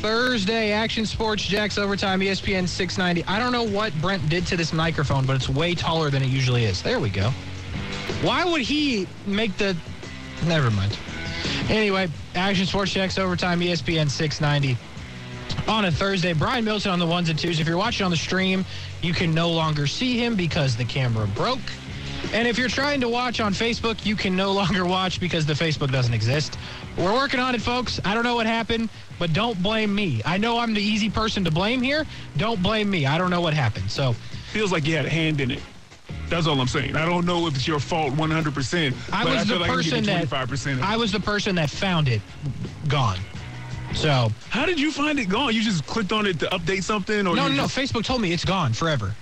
Thursday, Action Sports Jax Overtime, ESPN 690. I don't know what Brent did to this microphone, but it's way taller than it usually is. There we go. Why would he make the. Never mind. Anyway, Action Sports Jax Overtime, ESPN 690. On a Thursday, Brian Middleton on the ones and twos. If you're watching on the stream, you can no longer see him because the camera broke. And if you're trying to watch on Facebook, you can no longer watch because the Facebook doesn't exist. We're working on it, folks. I don't know what happened, but don't blame me. I know I'm the easy person to blame here. Don't blame me. I don't know what happened. So Feels like you had a hand in it. That's all I'm saying. I don't know if it's your fault 100%. I was I the like person that I was the person that found it gone. So How did you find it gone? You just clicked on it to update something, or no, no, no. Facebook told me it's gone forever.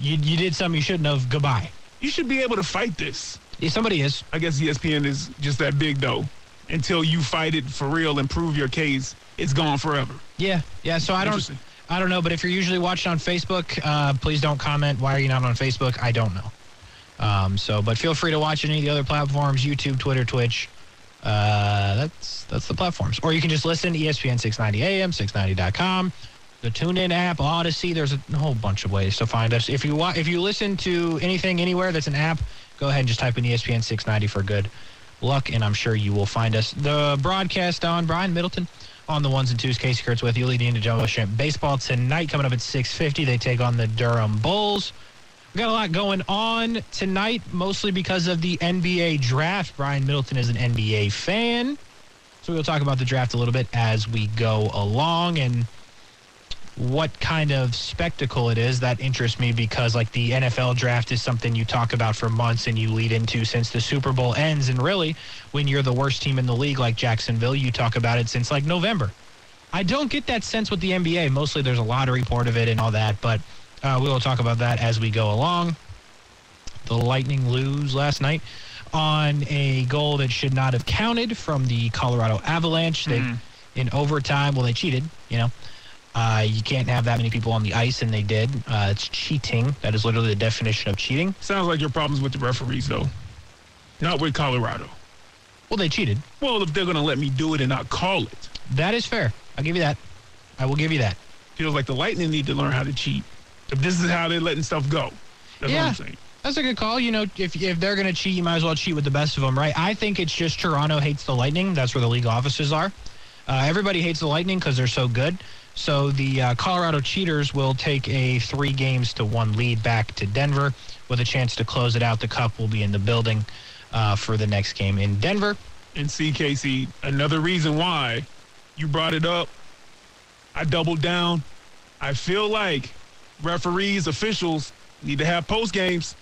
You, you, did something you shouldn't have. Goodbye. You should be able to fight this. Yeah, somebody is. I guess ESPN is just that big though. Until you fight it for real and prove your case, it's gone forever. Yeah, yeah. So I don't, I don't know. But if you're usually watching on Facebook, uh, please don't comment. Why are you not on Facebook? I don't know. Um, so, but feel free to watch any of the other platforms: YouTube, Twitter, Twitch. Uh, that's that's the platforms. Or you can just listen E ESPN 690 AM, 690.com, the TuneIn app, Audacy. There's a whole bunch of ways to find us. If you if you listen to anything anywhere that's an app, go ahead and just type in ESPN 690 for good luck, and I'm sure you will find us. The broadcast on Brian Middleton on the ones and twos. Casey Kurtz with you, leading into Jumbo Shrimp baseball tonight. Coming up at 6:50, they take on the Durham Bulls. We got a lot going on tonight, mostly because of the NBA draft. Brian Middleton is an NBA fan, so we'll talk about the draft a little bit as we go along and what kind of spectacle it is that interests me because like the NFL draft is something you talk about for months and you lead into since the Super Bowl ends and really when you're the worst team in the league like Jacksonville you talk about it since like November. I don't get that sense with the NBA. Mostly there's a lottery part of it and all that, but uh, we will talk about that as we go along. The Lightning lose last night on a goal that should not have counted from the Colorado Avalanche. They in overtime. Well, they cheated. You know, uh, you can't have that many people on the ice, and they did. Uh, it's cheating. That is literally the definition of cheating. Sounds like your problems with the referees though, not with Colorado. Well, they cheated. Well, if they're gonna let me do it and not call it, That is fair. I'll give you that. I will give you that. feels like the Lightning need to learn how to cheat. If this is how they're letting stuff go, that's Yeah. what I'm saying. That's a good call. You know, if if they're going to cheat, you might as well cheat with the best of them, right? I think it's just Toronto hates the Lightning. That's where the league offices are. Uh, everybody hates the Lightning because they're so good. So the uh, Colorado Cheaters will take a three games to one lead back to Denver with a chance to close it out. The Cup will be in the building uh, for the next game in Denver. And see, Casey, another reason why you brought it up, I doubled down. I feel like referees, officials need to have post games.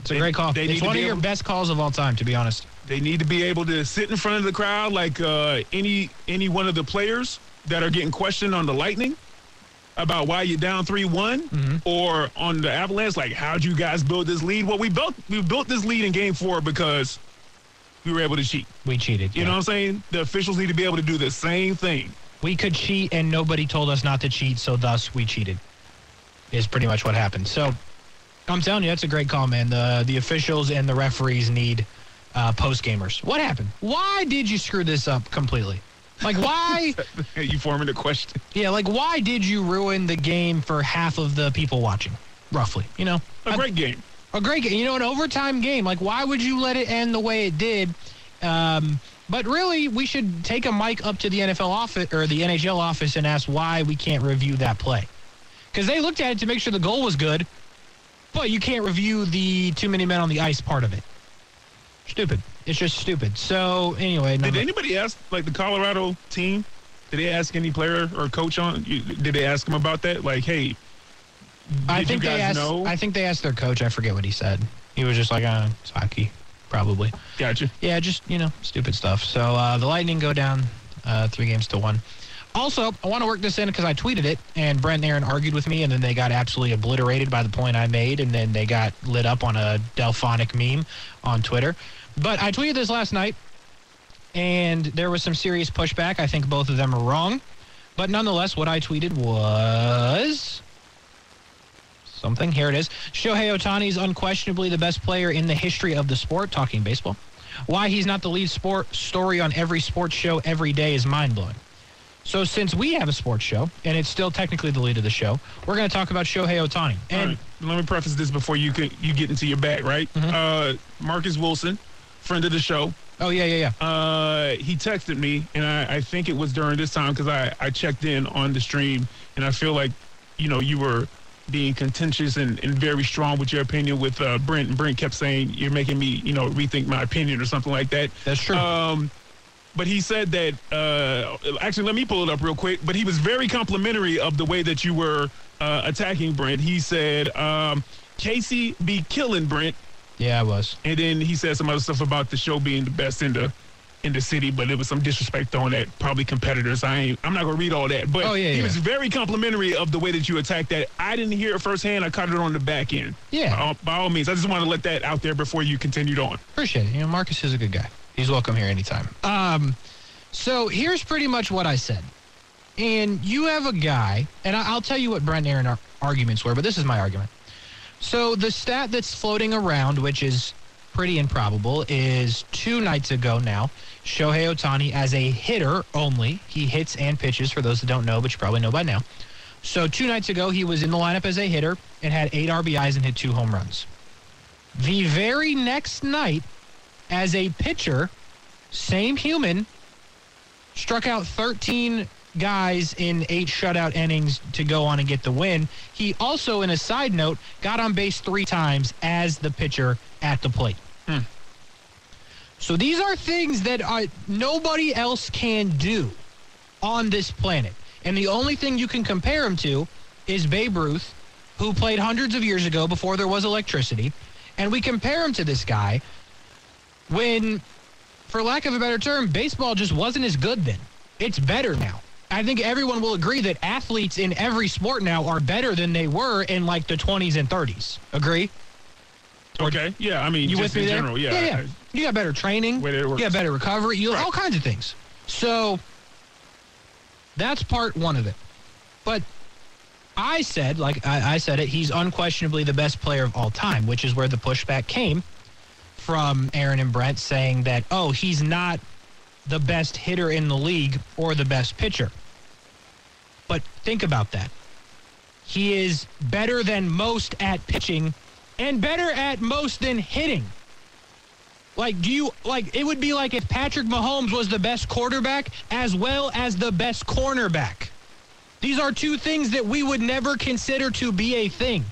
It's a great call. It's one of your able- best calls of all time, to be honest. They need to be able to sit in front of the crowd like uh, any any one of the players that are getting questioned on the Lightning about why you're down three one, Mm-hmm. or on the Avalanche, like how'd you guys build this lead? Well, we built we built this lead in Game Four because we were able to cheat. We cheated. You yeah. know what I'm saying? The officials need to be able to do the same thing. we could cheat and nobody told us not to cheat, so thus we cheated. Is pretty much what happened. So I'm telling you, that's a great call, man. The the officials and the referees need uh, post gamers. What happened? Why did you screw this up completely? Like why? you forming a question. yeah, like why did you ruin the game for half of the people watching? Roughly, you know, A great game. a great game. You know, an overtime game. Like, why would you let it end the way it did? Um, but really, we should take a mic up to the NFL office or the NHL office and ask why we can't review that play. Because they looked at it to make sure the goal was good, but you can't review the too many men on the ice part of it. Stupid. It's just stupid. So anyway, Did anybody ask like the Colorado team? Did they ask any player or coach on? you- Did they ask them about that? Like, hey, I think you they asked. know? I think they asked their coach. I forget what he said. He was just like, uh, it's hockey, probably. gotcha. Yeah, just you know, stupid stuff. So uh, the Lightning go down uh, three games to one. Also, I want to work this in because I tweeted it, and Brent and Aaron argued with me, and then they got absolutely obliterated by the point I made, and then they got lit up on a Delphonic meme on Twitter. But I tweeted this last night, and there was some serious pushback. I think both of them are wrong, but nonetheless, what I tweeted was something. Here it is. Shohei Ohtani is unquestionably the best player in the history of the sport. Talking baseball. Why he's not the lead sport story on every sports show every day is mind blowing. So since we have a sports show and it's still technically the lead of the show, we're going to talk about Shohei Ohtani. And right. let me preface this before you can, you get into your bag, right? Mm-hmm. Uh, Marcus Wilson, friend of the show. oh yeah, yeah, yeah. Uh, he texted me, and I, I think it was during this time because I, I checked in on the stream, and I feel like, you know, you were being contentious and, and very strong with your opinion with uh, Brent, and Brent kept saying you're making me, you know, rethink my opinion or something like that. That's true. Um, but he said that uh, actually, let me pull it up real quick. But he was very complimentary of the way that you were uh, attacking Brent. He said, um, "Casey be killing Brent," yeah, I was. and then he said some other stuff about the show being the best in the in the city, but it was some disrespect on that. Probably competitors. I ain't. I'm not gonna read all that. But Oh, yeah, he yeah. was very complimentary of the way that you attacked that. I didn't hear it firsthand. I caught it on the back end. Yeah. By all, by all means, I just want to let that out there before you continued on. Appreciate it. You know, Marcus is a good guy. He's welcome here anytime. Um, so here's pretty much what I said. And you have a guy, and I'll tell you what Brent Aaron ar- arguments were, but this is my argument. So the stat that's floating around, which is pretty improbable, is two nights ago now, Shohei Ohtani as a hitter only. He hits and pitches, for those that don't know, but you probably know by now. So two nights ago, he was in the lineup as a hitter and had eight RBIs and hit two home runs. The very next night, as a pitcher, same human, struck out 13 guys in eight shutout innings to go on and get the win. He also, in a side note, got on base three times as the pitcher at the plate. Hmm. So these are things that are, nobody else can do on this planet. And the only thing you can compare him to is Babe Ruth, who played hundreds of years ago before there was electricity. And we compare him to this guy when, for lack of a better term, baseball just wasn't as good then. It's better now. I think everyone will agree that athletes in every sport now are better than they were in like the 20s and 30s. Agree? Okay. Yeah. I mean, You just with me in there? general. yeah, Yeah. yeah. You got better training. Way You got better recovery. You all kinds of things. So that's part one of it. But I said, like I, I said it, he's unquestionably the best player of all time, which is where the pushback came from Aaron and Brent saying that, oh, he's not the best hitter in the league or the best pitcher. But think about that. He is better than most at pitching and better at most than hitting. Like, do you like it would be like if Patrick Mahomes was the best quarterback as well as the best cornerback. These are two things that we would never consider to be a thing.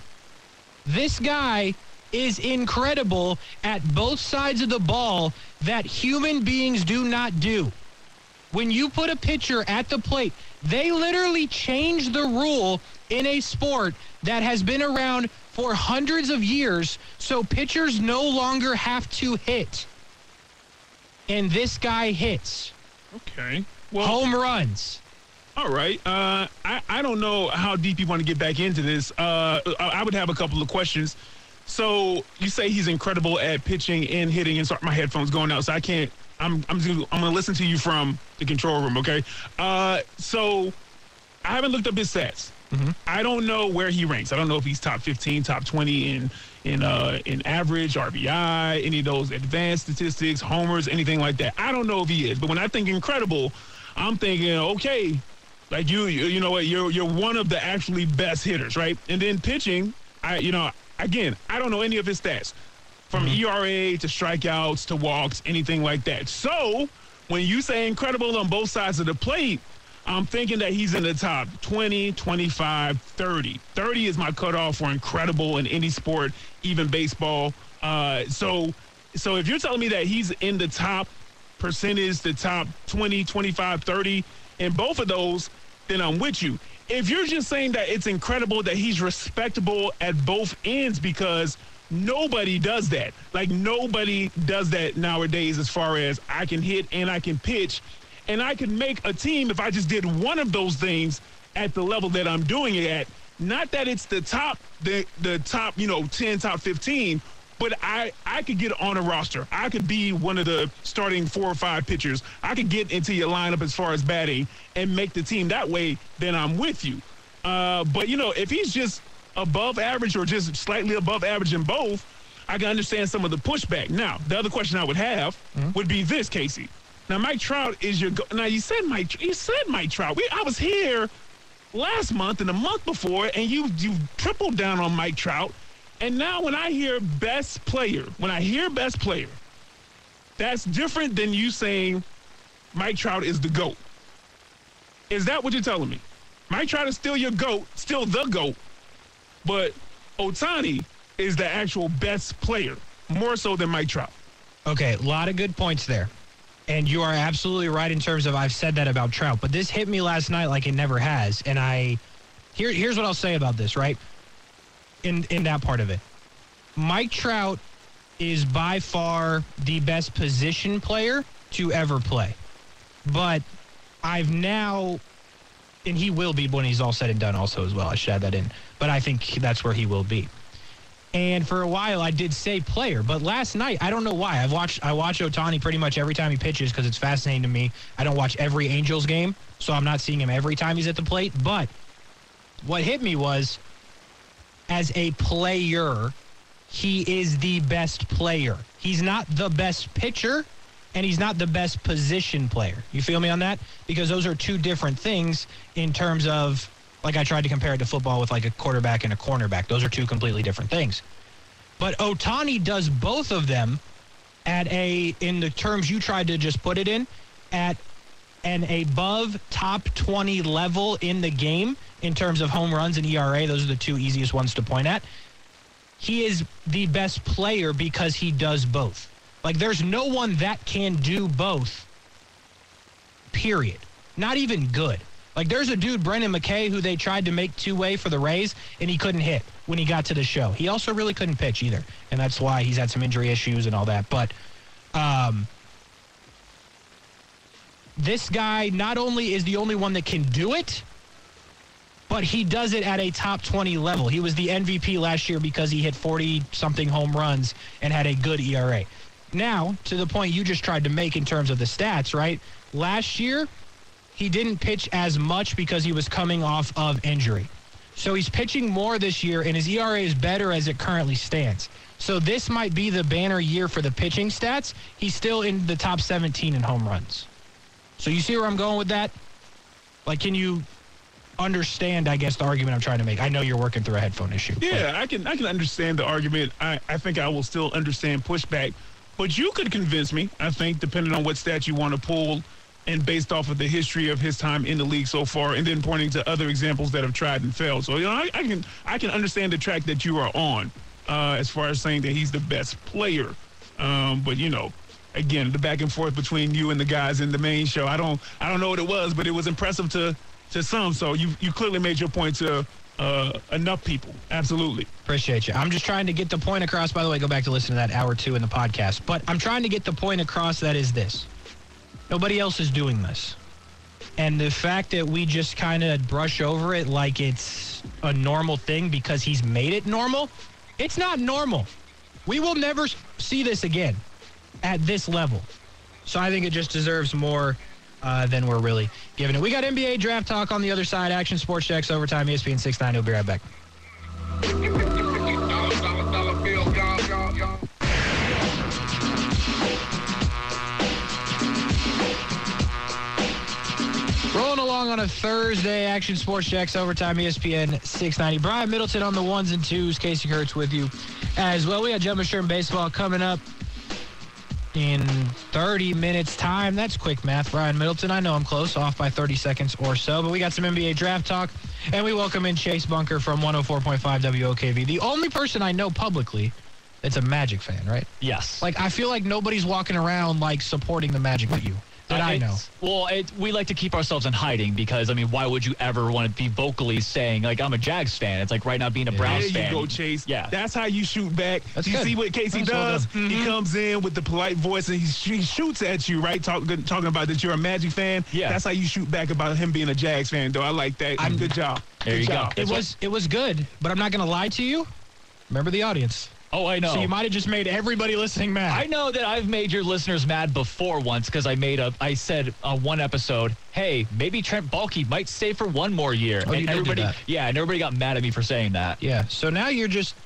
This guy is incredible at both sides of the ball that human beings do not do. When you put a pitcher at the plate, they literally changed the rule in a sport that has been around for hundreds of years, so pitchers no longer have to hit. And this guy hits Okay. Well, home runs. All right. Uh, I, I don't know how deep you want to get back into this. Uh, I, I would have a couple of questions. So you say he's incredible at pitching and hitting, and sorry, my headphones going out, so I can't. I'm I'm just gonna, I'm gonna listen to you from the control room, okay? Uh, so I haven't looked up his stats. I don't know where he ranks. I don't know if he's top 15, top 20 in in uh, in average RBI, any of those advanced statistics, homers, anything like that. I don't know if he is. But when I think incredible, I'm thinking okay, like you you, you know what you're you're one of the actually best hitters, right? And then pitching, I you know again I don't know any of his stats from ERA to strikeouts to walks, anything like that. So when you say incredible on both sides of the plate, I'm thinking that he's in the top 20, 25, 30. 30 is my cutoff for incredible in any sport, even baseball. Uh, so, so if you're telling me that he's in the top percentage, the top 20, 25, 30, in both of those, then I'm with you. If you're just saying that it's incredible that he's respectable at both ends because nobody does that. Like nobody does that nowadays as far as I can hit and I can pitch and I can make a team if I just did one of those things at the level that I'm doing it at. Not that it's the top the the top, you know, 10, top 15, but I I could get on a roster. I could be one of the starting four or five pitchers. I could get into your lineup as far as batting and make the team that way, then I'm with you. Uh, but you know, if he's just above average or just slightly above average in both, I can understand some of the pushback. Now, the other question I would have would be this, Casey. Now, Mike Trout is your. Go- now, you said Mike. You said Mike Trout. We, I was here last month and the month before, and you you tripled down on Mike Trout. And now, when I hear best player, when I hear best player, that's different than you saying Mike Trout is the GOAT. Is that what you're telling me? Mike Trout is still your GOAT, still the GOAT, but Ohtani is the actual best player, more so than Mike Trout. Okay, a lot of good points there. And you are absolutely right in terms of I've said that about Trout, but this hit me last night like it never has. And I here here's what I'll say about this, right? In in that part of it. Mike Trout is by far the best position player to ever play. But I've now and he will be when he's all said and done also as well. I should add that in. But I think that's where he will be. And for a while, I did say player, but last night I don't know why. I've watched I watch Ohtani pretty much every time he pitches because it's fascinating to me. I don't watch every Angels game, so I'm not seeing him every time he's at the plate. But what hit me was, as a player, he is the best player. He's not the best pitcher, and he's not the best position player. You feel me on that? Because those are two different things in terms of like I tried to compare it to football with like a quarterback and a cornerback. Those are two completely different things. But Ohtani does both of them at a in the terms you tried to just put it in at an above top 20 level in the game in terms of home runs and ERA. Those are the two easiest ones to point at. He is the best player because he does both. Like there's no one that can do both. Period. Not even good. Like there's a dude, Brendan McKay, who they tried to make two way for the Rays, and he couldn't hit when he got to the show. He also really couldn't pitch either, and that's why he's had some injury issues and all that. But um, this guy not only is the only one that can do it, but he does it at a top 20 level. He was the MVP last year because he hit 40 something home runs and had a good ERA. Now, to the point you just tried to make in terms of the stats, right? Last year, he didn't pitch as much because he was coming off of injury. So he's pitching more this year, and his ERA is better as it currently stands. So this might be the banner year for the pitching stats. He's still in the top 17 in home runs. So you see where I'm going with that? Like, can you understand, I guess, the argument I'm trying to make? I know you're working through a headphone issue. but- Yeah, I can I can understand the argument. I, I think I will still understand pushback. But you could convince me, I think, depending on what stat you want to pull and based off of the history of his time in the league so far, and then pointing to other examples that have tried and failed. So you know, I, I can I can understand the track that you are on uh, as far as saying that he's the best player. Um, but you know, again, the back and forth between you and the guys in the main show, I don't I don't know what it was, but it was impressive to to some. So you you clearly made your point to uh, enough people. Absolutely. Appreciate you. I'm just trying to get the point across. By the way, go back to listen to that hour two in the podcast. But I'm trying to get the point across that is this nobody else is doing this. And the fact that we just kind of brush over it like it's a normal thing because he's made it normal, it's not normal. We will never see this again at this level. So I think it just deserves more uh, than we're really giving it. We got NBA draft talk on the other side. Action Sports Jax overtime. ESPN 69. We'll be right back. Rolling along on a Thursday, Action Sports Jax Overtime, ESPN 690. Brian Middleton on the ones and twos. Casey Kurtz with you as well. We got Jumbo Shrimp and Baseball coming up in 30 minutes time. That's quick math. Ryan Middleton, I know I'm close, off by 30 seconds or so, but we got some NBA draft talk, and we welcome in Chase Bunker from 104.5 WOKV, the only person I know publicly that's a Magic fan, right? Yes. Like, I feel like nobody's walking around, like, supporting the Magic but you. That Uh, I know. Well, it, we like to keep ourselves in hiding because I mean, why would you ever want to be vocally saying like I'm a Jags fan? It's like right now being a Browns fan. There you fan. go, Chase. Yeah. That's how you shoot back. That's you good. see what Casey That's well does? done. He comes in with the polite voice and he, he shoots at you, right? Talk, talking about that you're a Magic fan. Yeah. That's how you shoot back about him being a Jags fan, though. I like that. I'm- good job. There Good you go. job. It That's what- was it was good, but I'm not going to lie to you. Remember the audience. Oh, I know. So you might have just made everybody listening mad. I know that I've made your listeners mad before once because I made a I said on one episode, hey, maybe Trent Baalke might stay for one more year. Oh, you did everybody that. yeah, and everybody got mad at me for saying that. yeah. So now you're just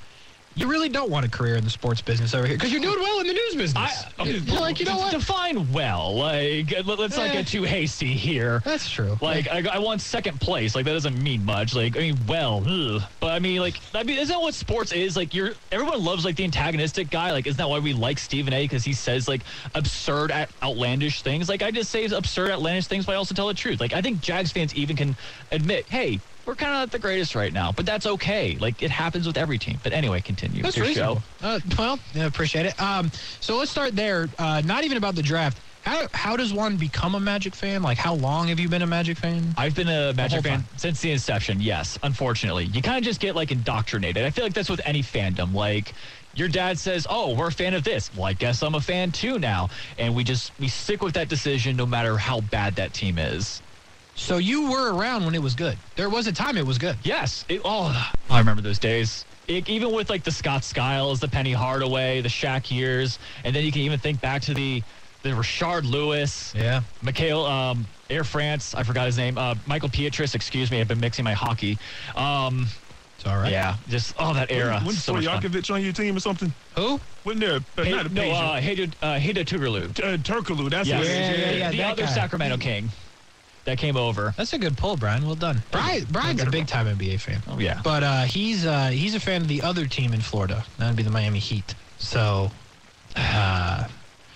you really don't want a career in the sports business over here because you're doing well in the news business. I, you're like, you know what? Define well. Like, let- let's not Eh. get too hasty here. That's true. Like I, I won second place. Like that doesn't mean much. Like I mean, well, ugh. but I mean, like I mean, isn't that what sports is? Like you're everyone loves like the antagonistic guy. Like isn't that why we like Stephen A? Because he says like absurd, outlandish things. Like I just say absurd, outlandish things, but I also tell the truth. Like I think Jags fans even can admit, hey, we're kind of not the greatest right now, but that's okay. Like it happens with every team. But anyway, continue. That's Your reasonable. show. Uh, well, yeah, appreciate it. Um, so let's start there. Uh, not even about the draft. How how does one become a Magic fan? Like, how long have you been a Magic fan? I've been a Magic fan time. since the inception. Yes, unfortunately, you kind of just get like indoctrinated. I feel like that's with any fandom. Like your dad says, "Oh, we're a fan of this." Well, I guess I'm a fan too now, and we just we stick with that decision no matter how bad that team is. So you were around when it was good. There was a time it was good. Yes. It, oh, I remember those days. It, even with like the Scott Skiles, the Penny Hardaway, the Shaq years, and then you can even think back to the the Rashard Lewis, Yeah. Mikhail um, Air France. I forgot his name. Uh, Mickael Pietrus. Excuse me. I've been mixing my hockey. Um, It's all right. Yeah, just oh that era. When so much fun. Stojakovic on your team or something? Who? Wasn't there? Uh, Hey, not a no, Paige, uh, Hedo, uh, Hedo Turkoglu. uh, Turkoglu. That's Yes. what it is. Yeah, yeah, yeah. the that other guy. Sacramento King that came over. That's a good pull, Brian. Well done. Brian, Brian's a big time NBA fan. Oh yeah. But uh, he's uh, he's a fan of the other team in Florida. That'd be the Miami Heat. So, uh,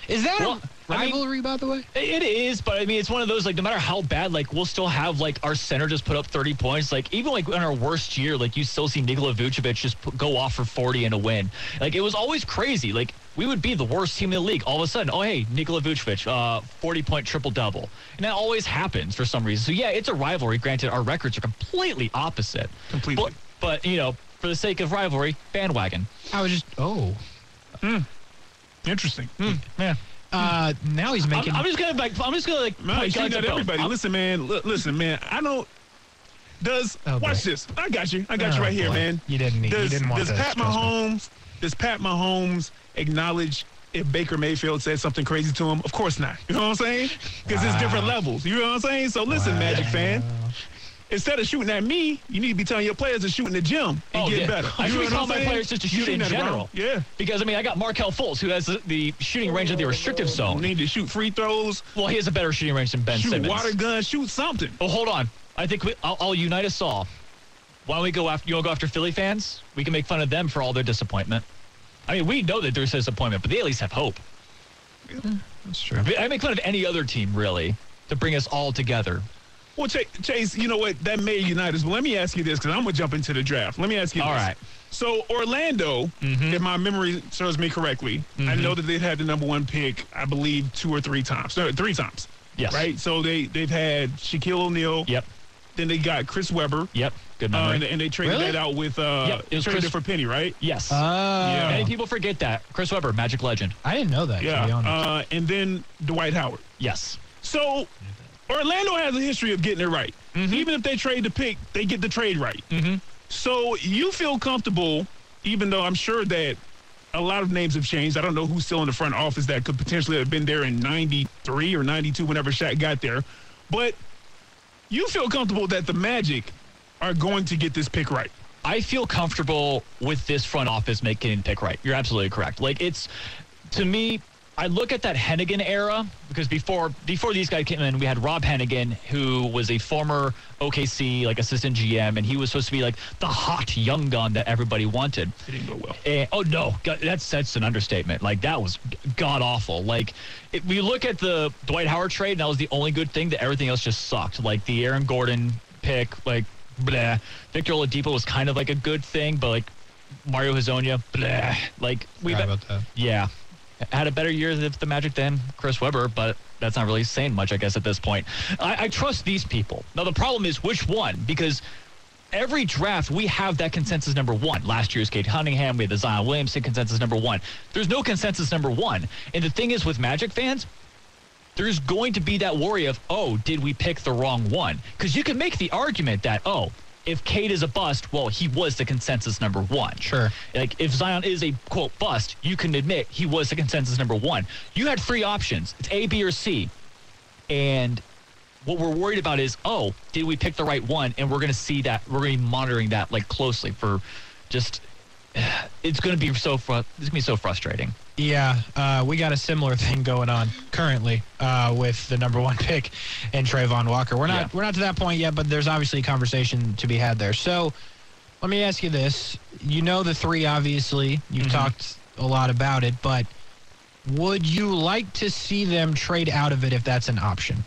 is that Well, a I mean- rivalry, by the way? It is, but I mean, it's one of those like no matter how bad, like we'll still have like our center just put up 30 points. Like even like in our worst year, like you still see Nikola Vucevic just put, go off for 40 and a win. Like it was always crazy. Like we would be the worst team in the league. All of a sudden, oh hey, Nikola Vucevic, uh, 40 point triple double, and that always happens for some reason. So yeah, it's a rivalry. Granted, our records are completely opposite. Completely. But, but you know, for the sake of rivalry, bandwagon. I was just oh. Interesting. Yeah. Uh, now he's I'm, making. I'm just gonna like I'm just gonna like Man, I point guns at at everybody. I'm- Listen, man. Li- listen, man. I don't. Does Oh, watch boy. this? I got you. I got you Oh, right here, man. You didn't need- you didn't want does this, Pat trust me. Mahomes? Does Pat Mahomes acknowledge if Baker Mayfield said something crazy to him? Of course not. You know what I'm saying? Because it's different levels. You know what I'm saying? So listen, Magic fan. Instead of shooting at me, you need to be telling your players to shoot in the gym and Oh, get yeah. better. I You should know be telling my players just to shoot in general. Yeah. Because I mean, I got Markelle Fultz, who has the, the shooting range of the restrictive You zone. need to shoot free throws, Well, he has a better shooting range than Ben shoot Simmons. water gun, shoot something. Oh, hold on. I think we, I'll, I'll unite us all. Why don't we go after? You want to go after Philly fans? We can make fun of them for all their disappointment. I mean, we know that there's disappointment, but they at least have hope. That's true. I make fun of any other team really to bring us all together. Well, Chase, Chase, you know what? That may unite us. But let me ask you this, because I'm gonna jump into the draft. Let me ask you All this. right. So Orlando, mm-hmm. if my memory serves me correctly, I mm-hmm. know that they've had the number one pick, I believe, two or three times. No, three times. Yes. Right. So they they've had Shaquille O'Neal. Yep. Then they got Chris Webber. Yep. Good Uh, memory. and, and they traded Really? that out with uh, Yep, it was traded Chris- for Penny, right? yes. Oh, Yeah. Many people forget that. Chris Webber, Magic Legend. I didn't know that. To be Yeah. honest. Uh, and then Dwight Howard. Yes. So Orlando has a history of getting it right. Even if they trade the pick, they get the trade right. So you feel comfortable, even though I'm sure that a lot of names have changed. I don't know who's still in the front office that could potentially have been there in 93 or 92 whenever Shaq got there. But you feel comfortable that the Magic are going to get this pick right. I feel comfortable with this front office making the pick right. You're absolutely correct. Like it's to me, I look at that Hennigan era because before before these guys came in, we had Rob Hennigan, who was a former OKC like assistant GM, and he was supposed to be like the hot young gun that everybody wanted. It didn't go well. Eh, oh no, that's that's an understatement. Like that was god awful. Like if we look at the Dwight Howard trade, and that was the only good thing. That everything else just sucked. Like the Aaron Gordon pick, like blah. Victor Oladipo was kind of like a good thing, but like Mario Hezonja, blah. Like we Forgot about that. yeah. Had a better year with the Magic than Chris Webber, but that's not really saying much, I guess, at this point. I, I trust these people. Now, the problem is which one? Because every draft, we have that consensus number one. Last year's Cade Cunningham, we had the Zion Williamson consensus number one. There's no consensus number one. And the thing is with Magic fans, there's going to be that worry of, oh, did we pick the wrong one? Because you can make the argument that, oh, if Cade is a bust, well, he was the consensus number one. Sure. Like if Zion is a quote bust, you can admit he was the consensus number one. You had three options. It's A, B, or C. And what we're worried about is, oh, did we pick the right one? And we're gonna see that we're gonna be monitoring that like closely for just it's going to be so fru- it's going to be so frustrating. Yeah, uh, we got a similar thing going on currently uh, with the number one pick and Travon Walker. We're not Yeah. we're not to that point yet, but there's obviously a conversation to be had there. So let me ask you this: You know the three, obviously. You've talked a lot about it, but would you like to see them trade out of it if that's an option?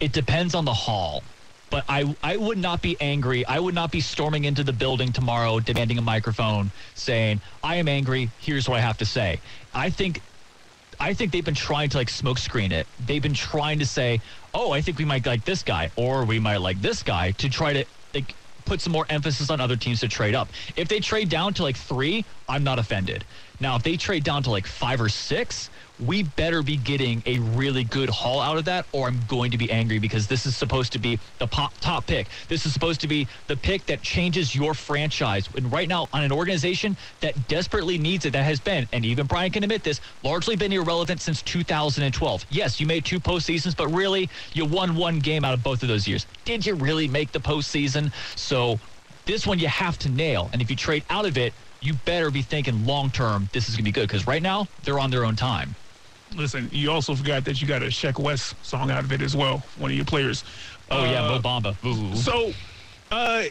It depends on the haul. But I, I would not be angry. I would not be storming into the building tomorrow demanding a microphone saying, I am angry. Here's what I have to say. I think I think they've been trying to like smokescreen it. They've been trying to say, "Oh, I think we might like this guy, or we might like this guy," to try to like put some more emphasis on other teams to trade up. If they trade down to like three, I'm not offended. Now, if they trade down to like five or six, we better be getting a really good haul out of that, or I'm going to be angry because this is supposed to be the pop, top pick. This is supposed to be the pick that changes your franchise. And right now, on an organization that desperately needs it, that has been, and even Brian can admit this, largely been irrelevant since 2012. Yes, you made two postseasons, but really, you won one game out of both of those years. Did you really make the postseason? So this one you have to nail. And if you trade out of it, you better be thinking long term, this is going to be good. Because right now, they're on their own time. Listen, you also forgot that you got a Sheck Wes song out of it as well, one of your players. Oh, yeah, Uh, Mo Bamba. Ooh. So, uh,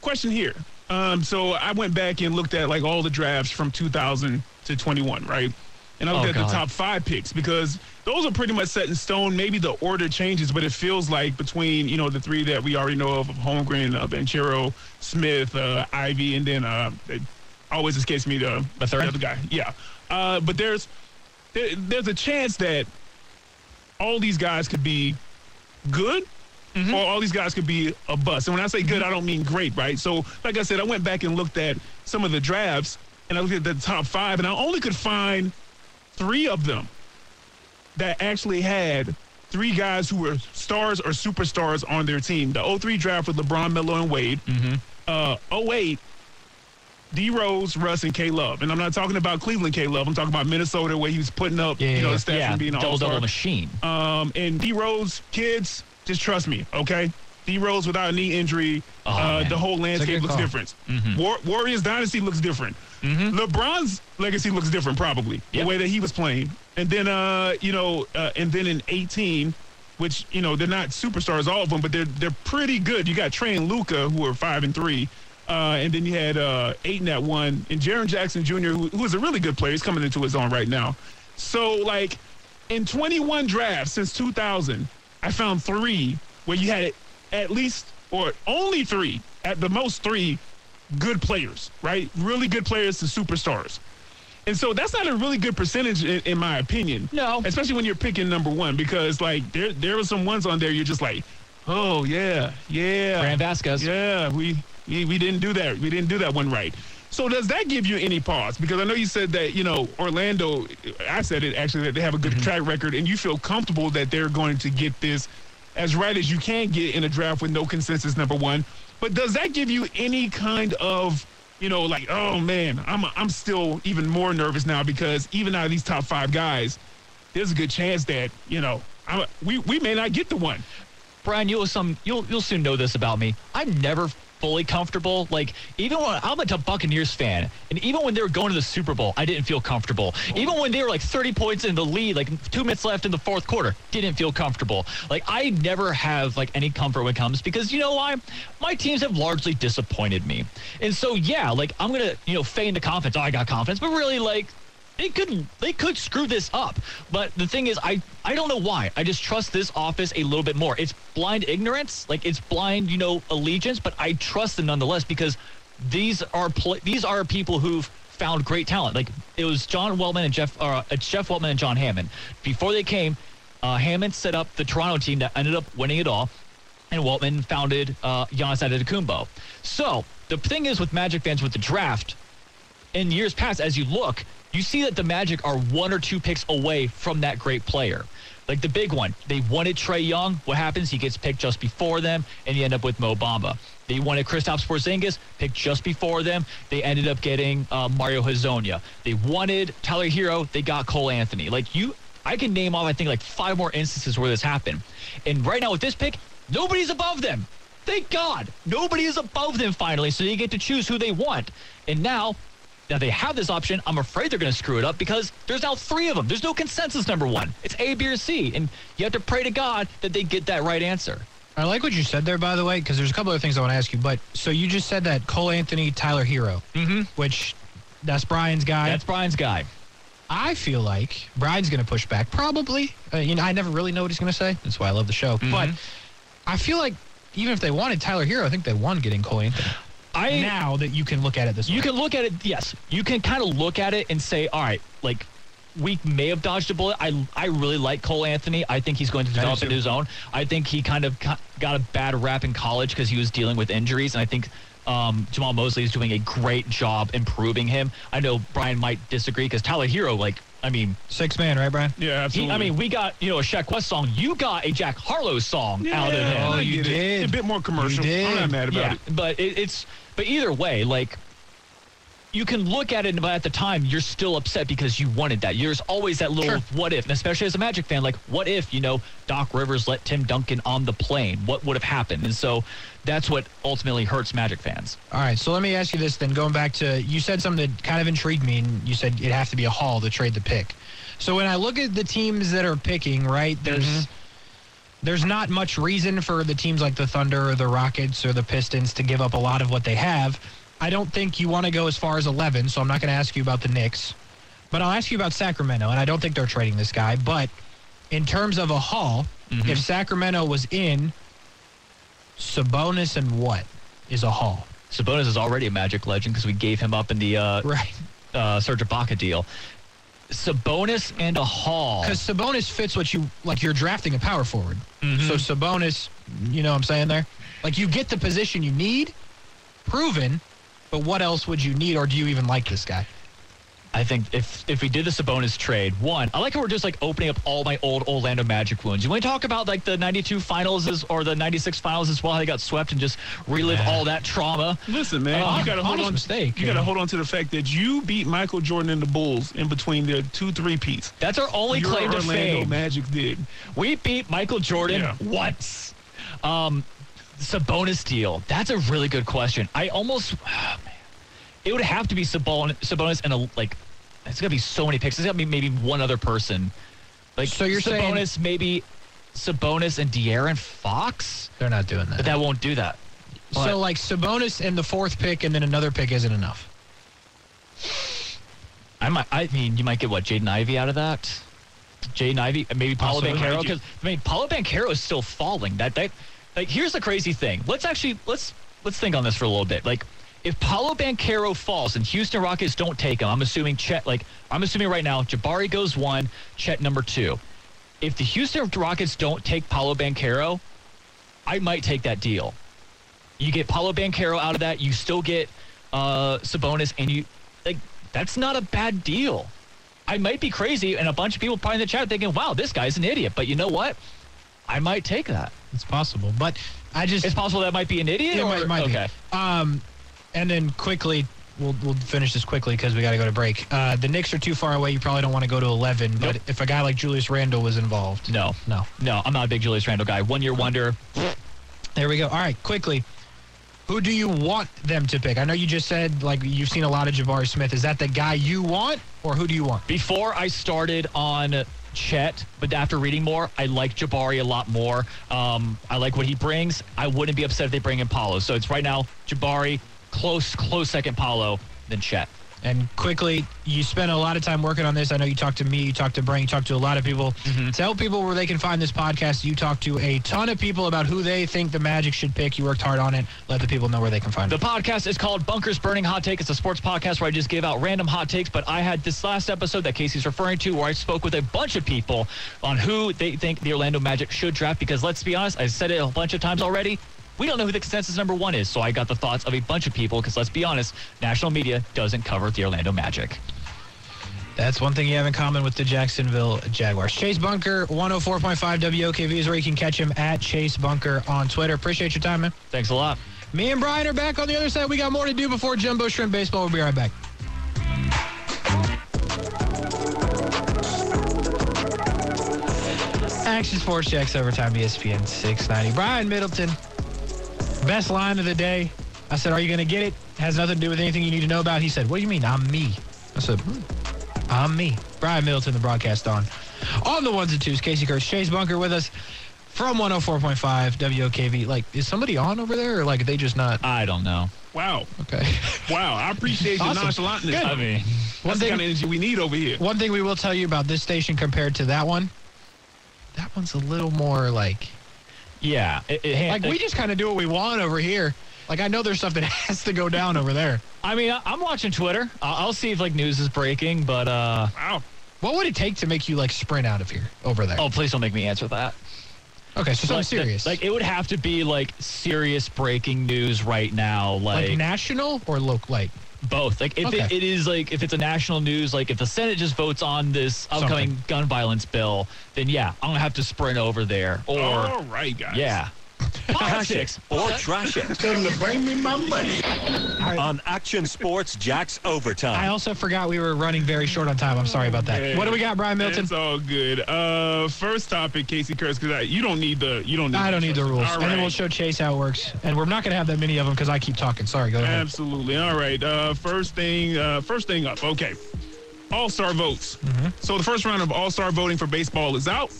question here. Um, so I went back and looked at like all the drafts from 2000 to 21, right? And I looked Oh, at God. the top five picks because those are pretty much set in stone. Maybe the order changes, but it feels like between you know the three that we already know of, of Holmgren, uh, Banchero, Smith, uh, Ivey, and then uh, always escapes me the, the Mathurin? other guy. Yeah, uh, but there's there, there's a chance that all these guys could be good or all these guys could be a bust. And when I say good, I don't mean great, right? So, like I said, I went back and looked at some of the drafts and I looked at the top five, and I only could find three of them that actually had three guys who were stars or superstars on their team. The 03 draft with LeBron, Melo, and Wade. Uh, 08, D Rose, Russ, and K Love. And I'm not talking about Cleveland K Love. I'm talking about Minnesota where he was putting up, Yeah, you know, the stats yeah, from being an double all-star. double machine. Um, and D Rose, kids, just trust me, okay? D Rose without a knee injury, Oh, uh, the whole landscape looks call. different. War- Warriors dynasty looks different. LeBron's legacy looks different, probably Yep. the way that he was playing. And then, uh, you know, uh, and then in 18, which you know they're not superstars, all of them, but they're they're pretty good. You got Trae and Luka who are five and three. Uh, and then you had uh, eight and that one, and Jaren Jackson Jr., who, who is a really good player. He's coming into his own right now. So, like, in 21 drafts since 2000, I found three where you had at least, or only three, at the most three, good players, right? Really good players to superstars. And so that's not a really good percentage, in, in my opinion. No. Especially when you're picking number one, because, like, there, there were some ones on there you're just like, oh, yeah, yeah. Fran Vasquez. Yeah, we, we we didn't do that. We didn't do that one right. So does that give you any pause? Because I know you said that you know Orlando. I said it actually that they have a good mm-hmm. track record, and you feel comfortable that they're going to get this as right as you can get in a draft with no consensus number one. But does that give you any kind of you know like oh man, I'm I'm still even more nervous now because even out of these top five guys, there's a good chance that you know I'm, we we may not get the one. Brian, you'll some you'll you'll soon know this about me. I'm never fully comfortable. Like even when I'm a Buccaneers fan, and even when they were going to the Super Bowl, I didn't feel comfortable. Even when they were like 30 points in the lead, like two minutes left in the fourth quarter, didn't feel comfortable. Like I never have like any comfort when it comes because you know why? My teams have largely disappointed me, and so yeah, like I'm gonna you know feign the confidence. Oh, I got confidence, but really like they could they could screw this up. But the thing is, I I don't know why. I just trust this office a little bit more. It's blind ignorance, like it's blind, you know, allegiance, but I trust them nonetheless because these are pl- these are people who've found great talent. Like it was John Weltman and Jeff uh, Jeff Weltman and John Hammond. Before they came, uh, Hammond set up the Toronto team that ended up winning it all and Weltman founded uh, Giannis Antetokounmpo. So the thing is with Magic fans with the draft, in years past, as you look, you see that the Magic are one or two picks away from that great player. Like the big one, they wanted Trae Young. What happens? He gets picked just before them, and you end up with Mo Bamba. They wanted Kristaps Porzingis, picked just before them. They ended up getting uh, Mario Hezonja. They wanted Tyler Herro. They got Cole Anthony. Like you, I can name off, I think, like five more instances where this happened. And right now with this pick, nobody's above them. Thank God. Nobody is above them finally, so they get to choose who they want. And now that they have this option, I'm afraid they're going to screw it up because there's now three of them. There's no consensus number one. It's A, B, or C. And you have to pray to God that they get that right answer. I like what you said there, by the way, because there's a couple other things I want to ask you. But so you just said that Cole Anthony, Tyler Herro, Mm-hmm. which that's Brian's guy. That's Brian's guy. I feel like Brian's going to push back, probably. Uh, you know, I never really know what he's going to say. That's why I love the show. Mm-hmm. But I feel like even if they wanted Tyler Herro, I think they won getting Cole Anthony. I now that you can look at it this You way. can look at it, yes. You can kind of look at it and say, all right, like, we may have dodged a bullet. I, I really like Cole Anthony. I think he's going to develop into his own. I think he kind of got a bad rap in college because he was dealing with injuries. And I think um, Jamahl Mosley is doing a great job improving him. I know Brian might disagree because Tyler Herro, like, I mean, Six man, right, Brian? Yeah, he, absolutely. I mean, we got, you know, a Sheck Wes song. You got a Jack Harlow song out of Yeah, him. Oh, you get it. did. A bit more commercial. You I'm not mad about yeah, it. but it, it's but either way, like you can look at it, but at the time you're still upset because you wanted that. There's always that little Sure. what if, and especially as a Magic fan, like what if you know Doc Rivers let Tim Duncan on the plane? What would have happened? And so that's what ultimately hurts Magic fans. All right, so let me ask you this then. Going back to, you said something that kind of intrigued me, and you said it'd have to be a haul to trade the pick. So when I look at the teams that are picking, right, there's mm-hmm. there's not much reason for the teams like the Thunder or the Rockets or the Pistons to give up a lot of what they have. I don't think you want to go as far as 11, so I'm not going to ask you about the Knicks. But I'll ask you about Sacramento, and I don't think they're trading this guy. But in terms of a haul, if Sacramento was in, Sabonis and what is a haul? Sabonis is already a Magic legend because we gave him up in the uh, Right. uh, Serge Ibaka deal. Sabonis and a haul. Because Sabonis fits what you like. You're drafting a power forward, Mm-hmm. so Sabonis, you know what I'm saying there. Like you get the position you need, proven, but what else would you need, or do you even like this guy? I think if if we did the Sabonis trade, one, I like how we're just like opening up all my old Orlando Magic wounds. You want to talk about like the '92 finals is, or the '96 finals as well? How they got swept and just relive Yeah. all that trauma. Listen, man, Uh, you gotta hold on. mistake, you gotta hold on to the fact that you beat Michael Jordan and the Bulls in between their two three peats. That's our only Your claim to Orlando fame. Magic did. We beat Michael Jordan Yeah. once. Um, Sabonis deal. That's a really good question. I almost, ah, man, it would have to be Sabonis, Sabonis and a like. It's gonna be so many picks. It's gonna be maybe one other person. Like So you're saying- Sabonis, maybe Sabonis and De'Aaron Fox, They're not doing that. but that won't do that. But so like Sabonis and the fourth pick, and then another pick isn't enough. I might. I mean, you might get what Jaden Ivey out of that. Jaden Ivey, maybe Banchero. like- Because I mean, Paolo Banchero is still falling. That that like here's the crazy thing. Let's actually let's let's think on this for a little bit. Like if Paolo Banchero falls and Houston Rockets don't take him, I'm assuming Chet. Like I'm assuming right now, Jabari goes one, Chet number two. If the Houston Rockets don't take Paolo Banchero, I might take that deal. You get Paolo Banchero out of that. You still get uh, Sabonis, and you like that's not a bad deal. I might be crazy, and a bunch of people probably in the chat thinking, "Wow, this guy's an idiot." But you know what? I might take that. It's possible, but I just It's possible that might be an idiot. It or, might, might be. okay. Um, and then quickly, we'll we'll finish this quickly because we got to go to break. Uh, the Knicks are too far away. You probably don't want to go to 11. But if a guy like Julius Randle was involved, No, no. no, I'm not a big Julius Randle guy. One year wonder. There we go. All right, quickly. Who do you want them to pick? I know you just said like you've seen a lot of Jabari Smith. Is that the guy you want, or who do you want? Before I started on Chet, but after reading more, I like Jabari a lot more. Um, I like what he brings. I wouldn't be upset if they bring in Paolo. So it's right now Jabari, close, close second Paolo, then Chet. And quickly, you spent a lot of time working on this. I know you talked to me, you talked to Brian, you talked to a lot of people. Mm-hmm. Tell people where they can find this podcast. You talked to a ton of people about who they think the Magic should pick. You worked hard on it. Let the people know where they can find The it. The podcast is called Bunkers Burning Hot Take. It's a sports podcast where I just give out random hot takes. But I had this last episode that Casey's referring to where I spoke with a bunch of people on who they think the Orlando Magic should draft. Because let's be honest, I said it a bunch of times already. We don't know who the consensus number one is. So I got the thoughts of a bunch of people because let's be honest, national media doesn't cover the Orlando Magic. That's one thing you have in common with the Jacksonville Jaguars. Chase Bunker, 104.5 WOKV is where you can catch him at Chase Bunker on Twitter. Appreciate your time, man. Thanks a lot. Me and Brian are back on the other side. We got more to do before Jumbo Shrimp Baseball. We'll be right back. Action Sports Jax Overtime, ESPN 690. Brian Middleton, Best line of the day. I said, Are you going to get it? Has nothing to do with anything you need to know about. He said, What do you mean? I'm me. I said, "Hmm, I'm me. Brian Middleton, the broadcast on. On the ones and twos, Casey Kurtz, Chase Bunker with us from 104.5 WOKV. Like, is somebody on over there or like are they just not? I don't know. Wow. Okay. Wow. I appreciate your Awesome. nonchalantness. Good. I mean, That's One the thing, kind of energy we need over here. one thing we will tell you about this station compared to that one, that one's a little more like, yeah. It, it, like we just kind of do what we want over here. Like, I know there's stuff that has to go down over there. I mean, I, I'm watching Twitter. I'll, I'll see if like news is breaking, but uh, Wow. What would it take to make you like sprint out of here over there? oh, please don't make me answer that. okay, so something Like, serious. Like it would have to be like serious breaking news right now, like, like, national or local? Like, both. Like if Okay. it, it is like if it's a national news, like if the Senate just votes on this upcoming Something. gun violence bill, then yeah, I'm gonna have to sprint over there. Or All right, guys. yeah, politics. or trash it Tell them to bring me my money. on Action Sports Jax Overtime. I also forgot we were running very short on time. I'm sorry about that. Hey, what do we got, Brian Middleton? It's all good. Uh, first topic, Casey Kurtz, because you don't need the you don't need. I don't need the rules. All And then right. we'll show Chase how it works. And we're not going to have that many of them because I keep talking. Sorry, go ahead. Absolutely. All right. Uh, first thing. Uh, first thing up. Okay. All Star votes. Mm-hmm. So the first round of All Star voting for baseball is out,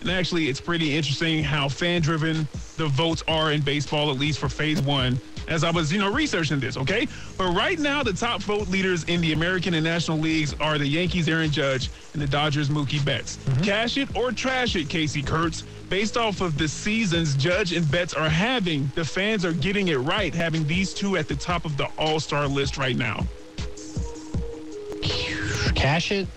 and actually, it's pretty interesting how fan-driven the votes are in baseball, at least for Phase One. As I was, you know, researching this, okay? But right now, the top vote leaders in the American and National Leagues are the Yankees' Aaron Judge and the Dodgers' Mookie Betts. Mm-hmm. Cash it or trash it, Casey Kurtz. Based off of the seasons Judge and Betts are having, the fans are getting it right, having these two at the top of the All Star list right now. Cash it.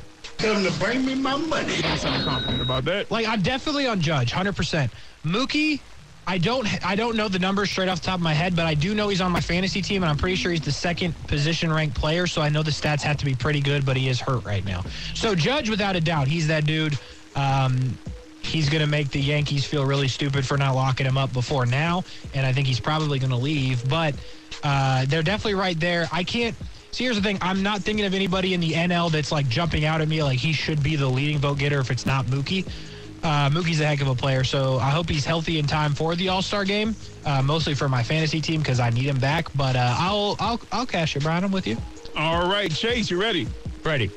Tell them to bring me my money. I sound confident about that. Like I'm definitely on Judge, hundred percent. Mookie, I don't I don't know the numbers straight off the top of my head, but I do know he's on my fantasy team, and I'm pretty sure he's the second position ranked player. So I know the stats have to be pretty good, but he is hurt right now. So Judge, without a doubt, he's that dude. Um, he's going to make the Yankees feel really stupid for not locking him up before now, and I think he's probably going to leave. But uh, they're definitely right there. I can't. See, here's the thing. I'm not thinking of anybody in the NL that's like jumping out at me like he should be the leading vote getter if it's not Mookie. Uh, Mookie's a heck of a player, so I hope he's healthy in time for the All Star game. Uh, mostly for my fantasy team because I need him back. But uh, I'll I'll I'll cash it, Brian. I'm with you. All right, Chase, you ready? Ready.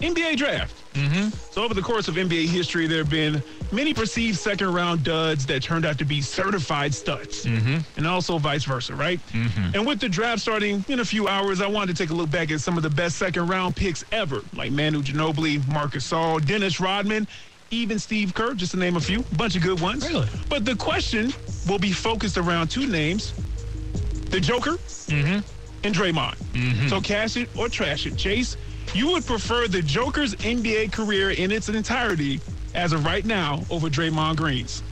NBA draft. Mm-hmm. So over the course of NBA history, there have been many perceived second round duds that turned out to be certified studs, mm-hmm. and also vice versa, right? Mm-hmm. And with the draft starting in a few hours, I wanted to take a look back at some of the best second round picks ever, like Manu Ginobili, Marc Gasol, Dennis Rodman. Even Steve Kerr, just to name a few, bunch of good ones. Really? But the question will be focused around two names: the Joker and Draymond. So cash it or trash it. Chase, you would prefer the Joker's NBA career in its entirety as of right now over Draymond Green's.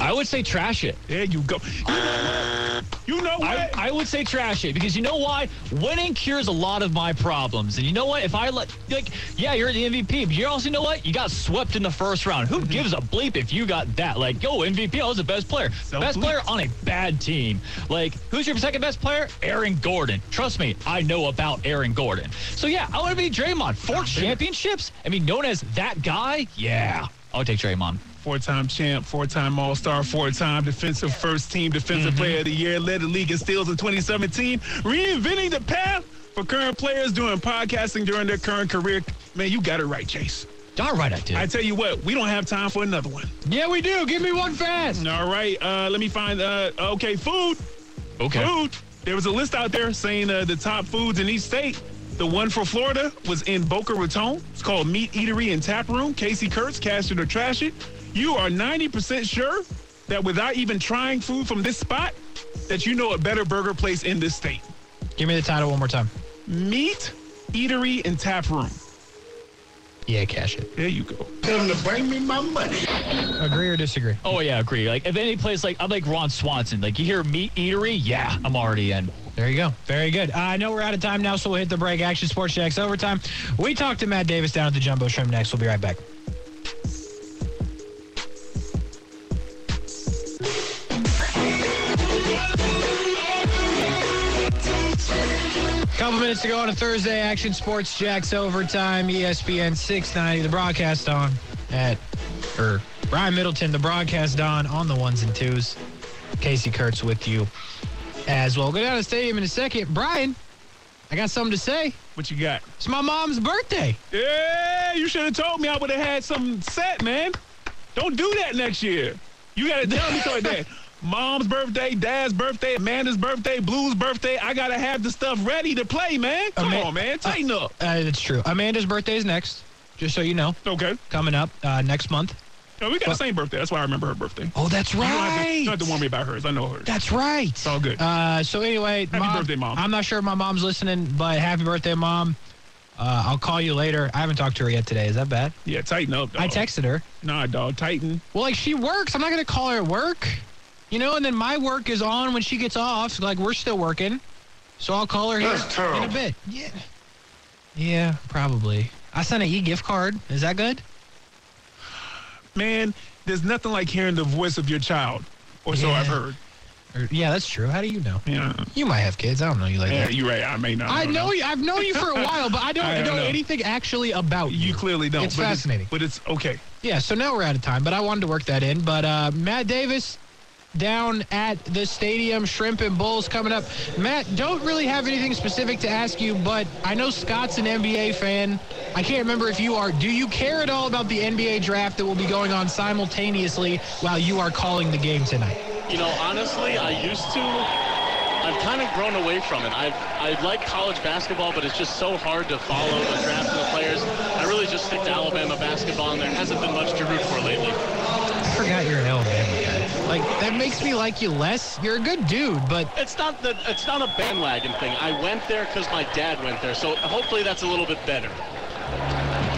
I would say trash it. There you go. You know what? I, I would say trash it because you know why? Winning cures a lot of my problems. And you know what? If I let, like, yeah, you're the MVP, but you also know what? You got swept in the first round. Who mm-hmm. gives a bleep if you got that? Like, yo, MVP, I was the best player. best bleep. player on a bad team. Like, who's your second best player? Aaron Gordon. Trust me, I know about Aaron Gordon. So, yeah, I want to be Draymond. Four ah, championships? I mean, known as that guy? Yeah. I'll take Draymond. Four-time champ, four-time All-Star, four-time defensive first team defensive player of the year, led the league in steals in 2017, reinventing the path for current players doing podcasting during their current career. Man, you got it right, Chase. Darn right I did. I tell you what, we don't have time for another one. Yeah, we do. Give me one fast. All right, uh, let me find. Uh, okay, food. okay. Food. There was a list out there saying uh, the top foods in each state. The one for Florida was in Boca Raton. It's called Meat Eatery and Tap Room. Casey Kurtz, cash it or trash it. You are 90% sure that without even trying food from this spot, that you know a better burger place in this state. Give me the title one more time. Meat Eatery and Tap Room. Yeah, cash it. There you go. Tell them to bring me my money. Agree or disagree? Oh yeah, agree. Like if any place like I'm like Ron Swanson. Like you hear meat eatery, yeah, I'm already in. There you go. Very good. Uh, I know we're out of time now, so we'll hit the break. Action Sports Jax overtime. We talk to Matt Davis down at the Jumbo Shrimp next. We'll be right back. Minutes to go on a Thursday. Action Sports Jax overtime. ESPN 690. The broadcast on at or Brian Middleton. The broadcast on on the ones and twos. Casey Kurtz with you as well. We'll go down to the stadium in a second. Brian, I got something to say. What you got? It's my mom's birthday. Yeah, you should have told me. I would have had something set, man. Don't do that next year. You got to tell me that. Mom's birthday, Dad's birthday, Amanda's birthday, Blue's birthday. I gotta have the stuff ready to play, man. Come Ama- on, man. Tighten up. Uh, that's true. Amanda's birthday is next, just so you know, Okay. coming up uh, next month. No, we got the same birthday. That's why I remember her birthday. Oh, that's You don't, have to, you right. don't have to warn me about hers. I know hers. That's right. It's all good. Uh, so anyway, Happy birthday, Mom. I'm not sure if my mom's listening, but happy birthday, mom. Uh, I'll call you later. I haven't talked to her yet today. Is that bad? yeah, tighten up. Dog. I texted her. Nah, dog. Tighten. Well, like she works. I'm not gonna call her at work. You know, and then my work is on when she gets off. Like we're still working, so I'll call her here That's terrible. in a bit. Yeah, yeah, probably. I sent an e-gift card. Is that good? Man, there's nothing like hearing the voice of your child. Or so I've heard. Or, yeah, that's true. How do you know? Yeah. You might have kids. I don't know you like Yeah, that. you're right. I may not. I don't know you. I've known you for a while, but I don't I don't know know. anything actually about you. You clearly don't. It's but fascinating. but it's okay. Yeah, so now we're out of time, but I wanted to work that in. But uh, Matt Davis down at the stadium, Shrimp and Bulls coming up. Matt, don't really have anything specific to ask you, but I know Scott's an NBA fan. I can't remember if you are. Do you care at all about the NBA draft that will be going on simultaneously while you are calling the game tonight? You know, honestly, I used to. I've kind of grown away from it. I've I like college basketball, but it's just so hard to follow the draft and the players. I really just stick to Alabama basketball, and there hasn't been much to root for lately. I forgot you're an Alabama. Like, that makes me like you less. You're a good dude, but It's not the it's not a bandwagon thing. I went there because my dad went there, so hopefully that's a little bit better.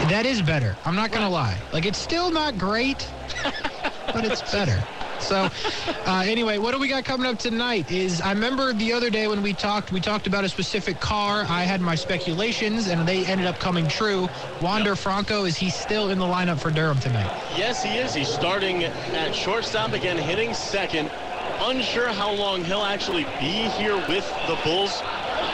That is better. I'm not gonna lie. Like it's still not great, but it's better. So, uh, anyway, what do we got coming up tonight? Is I remember the other day when we talked, we talked about a specific car. I had my speculations, and they ended up coming true. Wander Franco is he still in the lineup for Durham tonight? Yes, he is. He's starting at shortstop again, hitting second. Unsure how long he'll actually be here with the Bulls,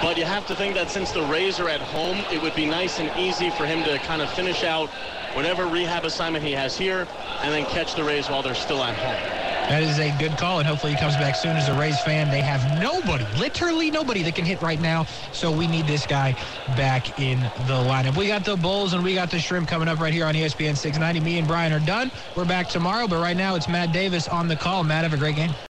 but you have to think that since the Rays are at home, it would be nice and easy for him to kind of finish out whatever rehab assignment he has here and then catch the Rays while they're still at home. That is a good call, and hopefully he comes back soon. As a Rays fan, they have nobody, literally nobody, that can hit right now. So we need this guy back in the lineup. We got the Bulls and we got the Shrimp coming up right here on ESPN 690. Me and Brian are done. We're back tomorrow, but right now it's Matt Davis on the call. Matt, have a great game.